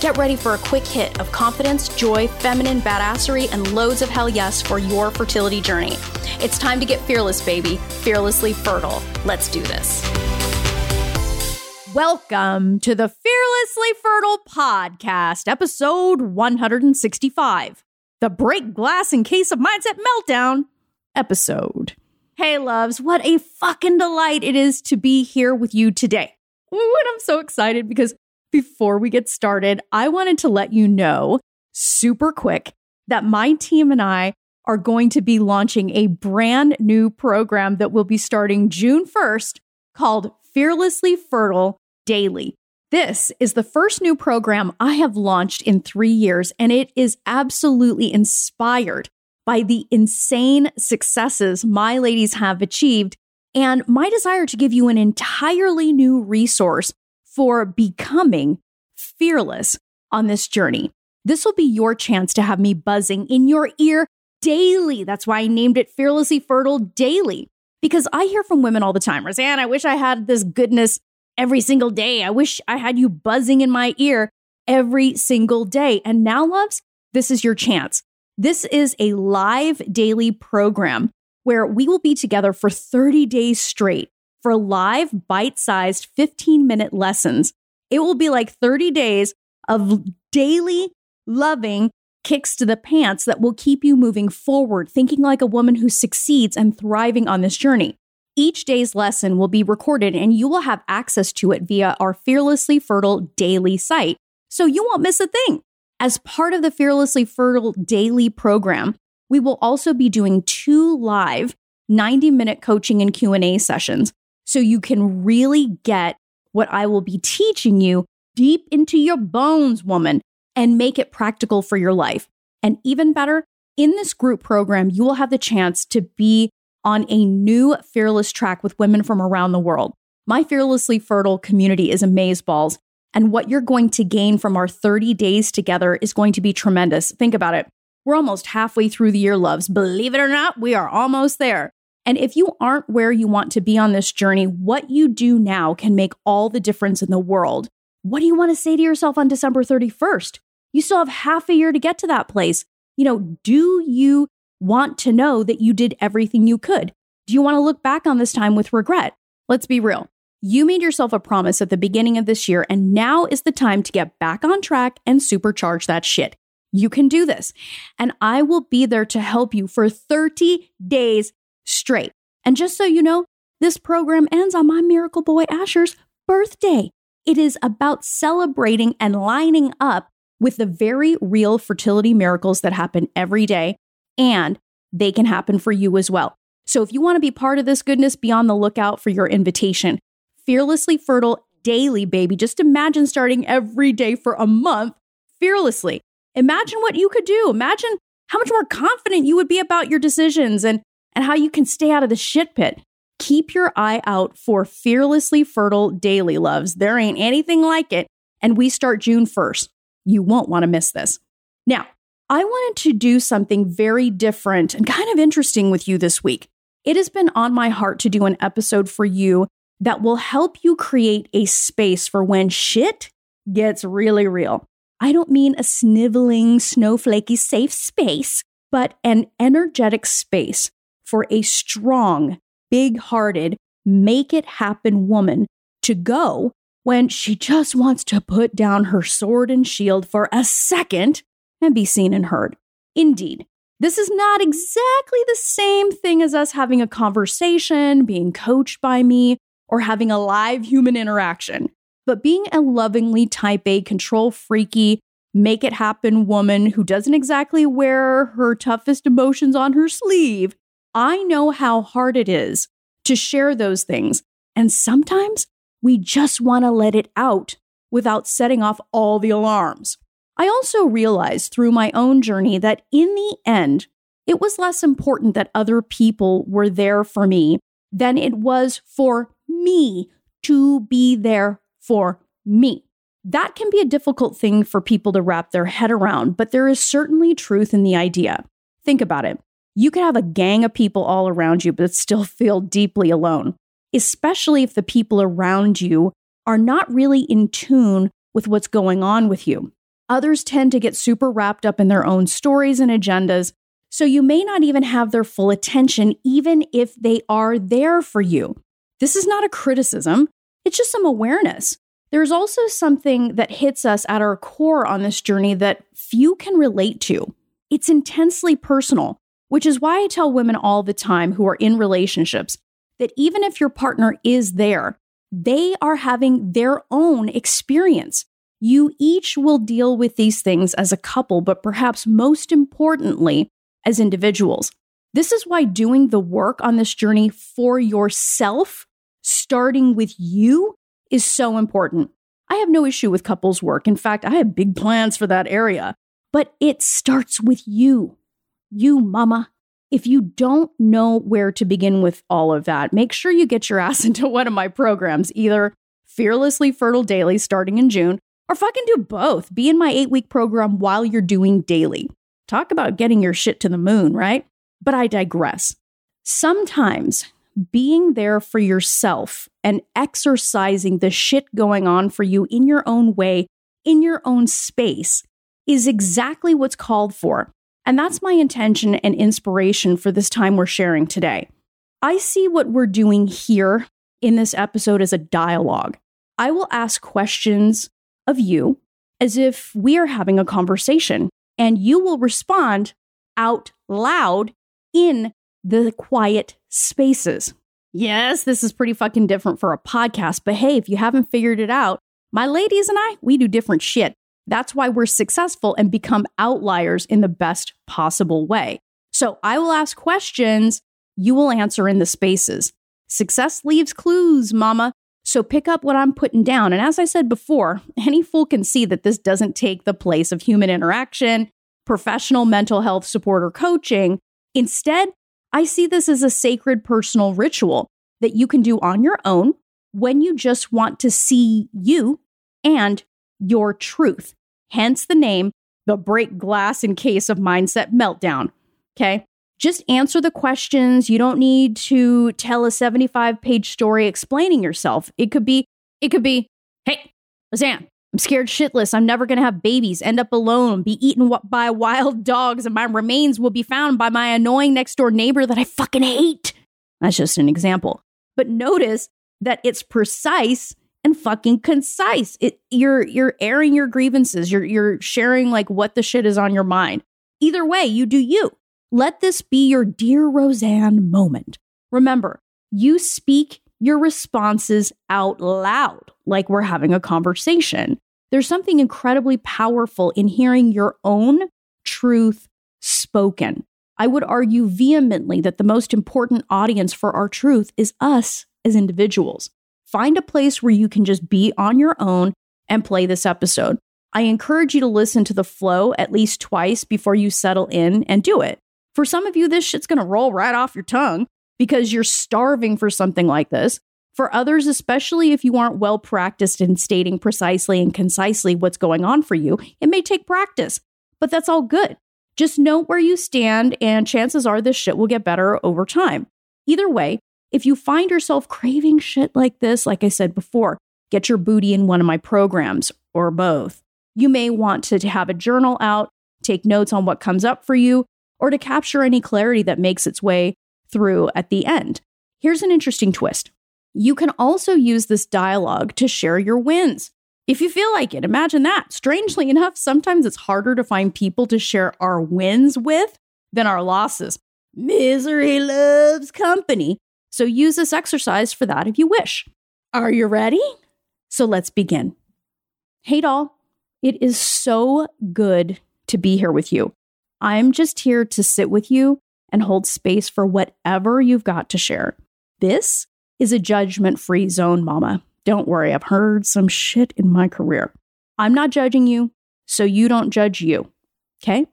Get ready for a quick hit of confidence, joy, feminine badassery, and loads of hell yes for your fertility journey. It's time to get fearless, baby, fearlessly fertile. Let's do this. Welcome to the Fearlessly Fertile Podcast, episode 165, the Break Glass in Case of Mindset Meltdown episode. Hey, loves, what a fucking delight it is to be here with you today. Ooh, and I'm so excited because before we get started, I wanted to let you know super quick that my team and I are going to be launching a brand new program that will be starting June 1st called Fearlessly Fertile Daily. This is the first new program I have launched in three years, and it is absolutely inspired by the insane successes my ladies have achieved and my desire to give you an entirely new resource for becoming fearless on this journey. This will be your chance to have me buzzing in your ear daily. That's why I named it Fearlessly Fertile Daily, because I hear from women all the time, Roseanne, I wish I had this goodness every single day. I wish I had you buzzing in my ear every single day. And now, loves, this is your chance. This is a live daily program where we will be together for 30 days straight for live, bite sized 15 minute lessons. It will be like 30 days of daily loving kicks to the pants that will keep you moving forward, thinking like a woman who succeeds and thriving on this journey. Each day's lesson will be recorded and you will have access to it via our Fearlessly Fertile daily site, so you won't miss a thing. As part of the Fearlessly Fertile daily program, we will also be doing two live 90-minute coaching and Q&A sessions so you can really get what I will be teaching you deep into your bones, woman, and make it practical for your life. And even better, in this group program, you will have the chance to be on a new fearless track with women from around the world. My fearlessly fertile community is amazeballs, and what you're going to gain from our 30 days together is going to be tremendous. Think about it. We're almost halfway through the year, loves. Believe it or not, we are almost there. And if you aren't where you want to be on this journey, what you do now can make all the difference in the world. What do you want to say to yourself on December 31st? You still have half a year to get to that place. You know, do you want to know that you did everything you could? Do you want to look back on this time with regret? Let's be real. You made yourself a promise at the beginning of this year, and now is the time to get back on track and supercharge that shit. You can do this. And I will be there to help you for 30 days straight. And just so you know, this program ends on my miracle boy Asher's birthday. It is about celebrating and lining up with the very real fertility miracles that happen every day, and they can happen for you as well. So if you want to be part of this goodness, be on the lookout for your invitation. Fearlessly Fertile Daily, baby. Just imagine starting every day for a month fearlessly. Imagine what you could do. Imagine how much more confident you would be about your decisions and and how you can stay out of the shit pit. Keep your eye out for Fearlessly Fertile Daily Loves. There ain't anything like it. And we start June 1st. You won't want to miss this. Now, I wanted to do something very different and kind of interesting with you this week. It has been on my heart to do an episode for you that will help you create a space for when shit gets really real. I don't mean a sniveling, snowflakey safe space, but an energetic space for a strong, big hearted, make it happen woman to go when she just wants to put down her sword and shield for a second and be seen and heard. Indeed, this is not exactly the same thing as us having a conversation, being coached by me, or having a live human interaction. But being a lovingly type A, control freaky, make it happen woman who doesn't exactly wear her toughest emotions on her sleeve I know how hard it is to share those things. And sometimes we just want to let it out without setting off all the alarms. I also realized through my own journey that in the end, it was less important that other people were there for me than it was for me to be there for me. That can be a difficult thing for people to wrap their head around, but there is certainly truth in the idea. Think about it. You could have a gang of people all around you, but still feel deeply alone, especially if the people around you are not really in tune with what's going on with you. Others tend to get super wrapped up in their own stories and agendas, so you may not even have their full attention, even if they are there for you. This is not a criticism, it's just some awareness. There's also something that hits us at our core on this journey that few can relate to. It's intensely personal, which is why I tell women all the time who are in relationships that even if your partner is there, they are having their own experience. You each will deal with these things as a couple, but perhaps most importantly, as individuals. This is why doing the work on this journey for yourself, starting with you, is so important. I have no issue with couples work. In fact, I have big plans for that area, but it starts with you. You, mama. If you don't know where to begin with all of that, make sure you get your ass into one of my programs, either Fearlessly Fertile Daily starting in June, or fucking do both. Be in my eight week program while you're doing daily. Talk about getting your shit to the moon, right? But I digress. Sometimes being there for yourself and exercising the shit going on for you in your own way, in your own space, is exactly what's called for. And that's my intention and inspiration for this time we're sharing today. I see what we're doing here in this episode as a dialogue. I will ask questions of you as if we are having a conversation, and you will respond out loud in the quiet spaces. Yes, this is pretty fucking different for a podcast, but hey, if you haven't figured it out, my ladies and I, we do different shit. That's why we're successful and become outliers in the best possible way. So I will ask questions, you will answer in the spaces. Success leaves clues, mama. So pick up what I'm putting down. And as I said before, any fool can see that this doesn't take the place of human interaction, professional mental health support, or coaching. Instead, I see this as a sacred personal ritual that you can do on your own when you just want to see you and your truth. Hence the name, the break glass in case of mindset meltdown. Okay. Just answer the questions. You don't need to tell a 75 page story explaining yourself. It could be, it could be, hey, Roseanne, I'm scared shitless. I'm never going to have babies, end up alone, be eaten by wild dogs, and my remains will be found by my annoying next door neighbor that I fucking hate. That's just an example. But notice that it's precise and fucking concise. It, you're you're airing your grievances. You're you're sharing like what the shit is on your mind. Either way, you do you. Let this be your dear Roseanne moment. Remember, you speak your responses out loud, like we're having a conversation. There's something incredibly powerful in hearing your own truth spoken. I would argue vehemently that the most important audience for our truth is us as individuals. Find a place where you can just be on your own and play this episode. I encourage you to listen to the flow at least twice before you settle in and do it. For some of you, this shit's gonna roll right off your tongue because you're starving for something like this. For others, especially if you aren't well practiced in stating precisely and concisely what's going on for you, it may take practice, but that's all good. Just note where you stand, and chances are this shit will get better over time. Either way, if you find yourself craving shit like this, like I said before, get your booty in one of my programs or both. You may want to have a journal out, take notes on what comes up for you, or to capture any clarity that makes its way through at the end. Here's an interesting twist. You can also use this dialogue to share your wins. If you feel like it, imagine that. Strangely enough, sometimes it's harder to find people to share our wins with than our losses. Misery loves company. So use this exercise for that if you wish. Are you ready? So let's begin. Hey, doll. It is so good to be here with you. I'm just here to sit with you and hold space for whatever you've got to share. This is a judgment free zone, mama. Don't worry, I've heard some shit in my career. I'm not judging you, so you don't judge you. Okay?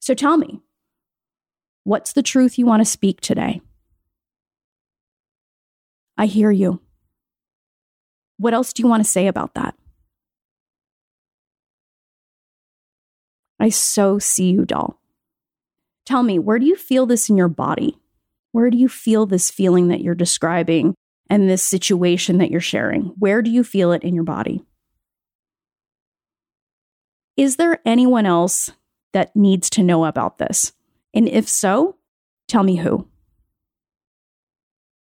So tell me, what's the truth you want to speak today? I hear you. What else do you want to say about that? I so see you, doll. Tell me, where do you feel this in your body? Where do you feel this feeling that you're describing and this situation that you're sharing? Where do you feel it in your body? Is there anyone else that needs to know about this? And if so, tell me who.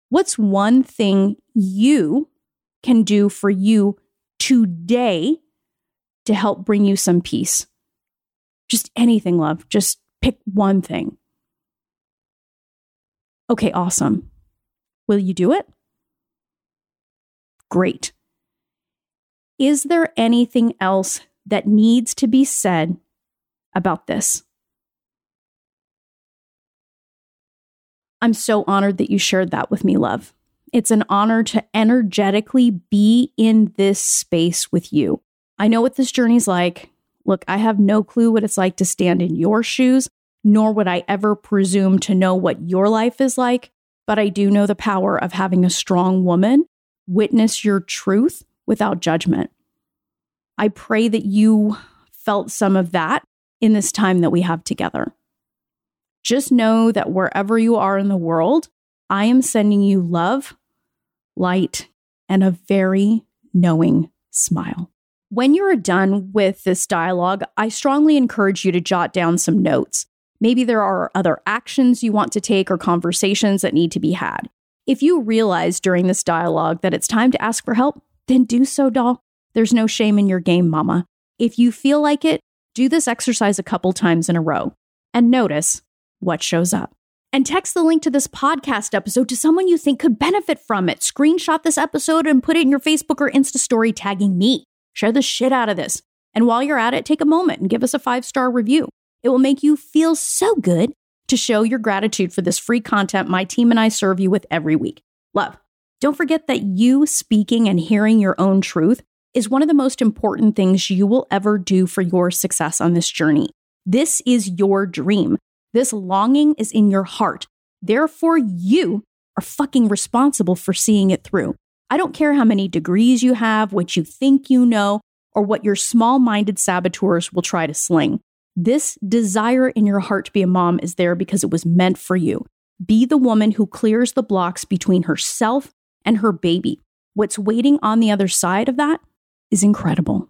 What's one thing you can do for you today to help bring you some peace? Just anything, love. Just pick one thing. Okay, awesome. Will you do it? Great. Is there anything else that needs to be said about this? I'm so honored that you shared that with me, love. It's an honor to energetically be in this space with you. I know what this journey's like. Look, I have no clue what it's like to stand in your shoes, nor would I ever presume to know what your life is like, but I do know the power of having a strong woman witness your truth without judgment. I pray that you felt some of that in this time that we have together. Just know that wherever you are in the world, I am sending you love, light, and a very knowing smile. When you're done with this dialogue, I strongly encourage you to jot down some notes. Maybe there are other actions you want to take or conversations that need to be had. If you realize during this dialogue that it's time to ask for help, then do so, doll. There's no shame in your game, mama. If you feel like it, do this exercise a couple times in a row and notice what shows up. And text the link to this podcast episode to someone you think could benefit from it. Screenshot this episode and put it in your Facebook or Insta story tagging me. Share the shit out of this. And while you're at it, take a moment and give us a five star review. It will make you feel so good to show your gratitude for this free content my team and I serve you with every week. Love. Don't forget that you speaking and hearing your own truth is one of the most important things you will ever do for your success on this journey. This is your dream. This longing is in your heart. Therefore, you are fucking responsible for seeing it through. I don't care how many degrees you have, what you think you know, or what your small minded saboteurs will try to sling. This desire in your heart to be a mom is there because it was meant for you. Be the woman who clears the blocks between herself and her baby. What's waiting on the other side of that is incredible.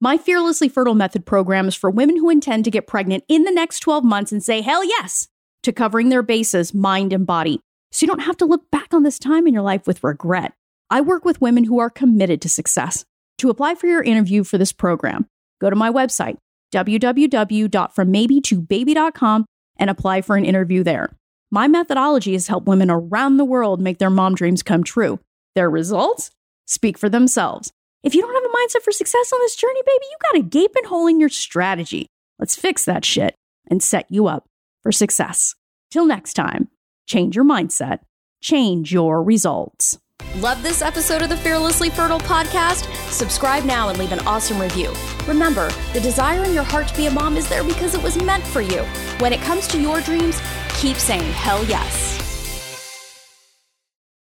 My Fearlessly Fertile Method program is for women who intend to get pregnant in the next 12 months and say, hell yes, to covering their bases, mind and body. So you don't have to look back on this time in your life with regret. I work with women who are committed to success. To apply for your interview for this program, go to my website, www.frommaybe2baby.com, and apply for an interview there. My methodology has helped women around the world make their mom dreams come true. Their results speak for themselves. If you don't have a mindset for success on this journey, baby, you got a gaping hole in your strategy. Let's fix that shit and set you up for success. Till next time, change your mindset, change your results. Love this episode of the Fearlessly Fertile podcast? Subscribe now and leave an awesome review. Remember, the desire in your heart to be a mom is there because it was meant for you. When it comes to your dreams, keep saying hell yes.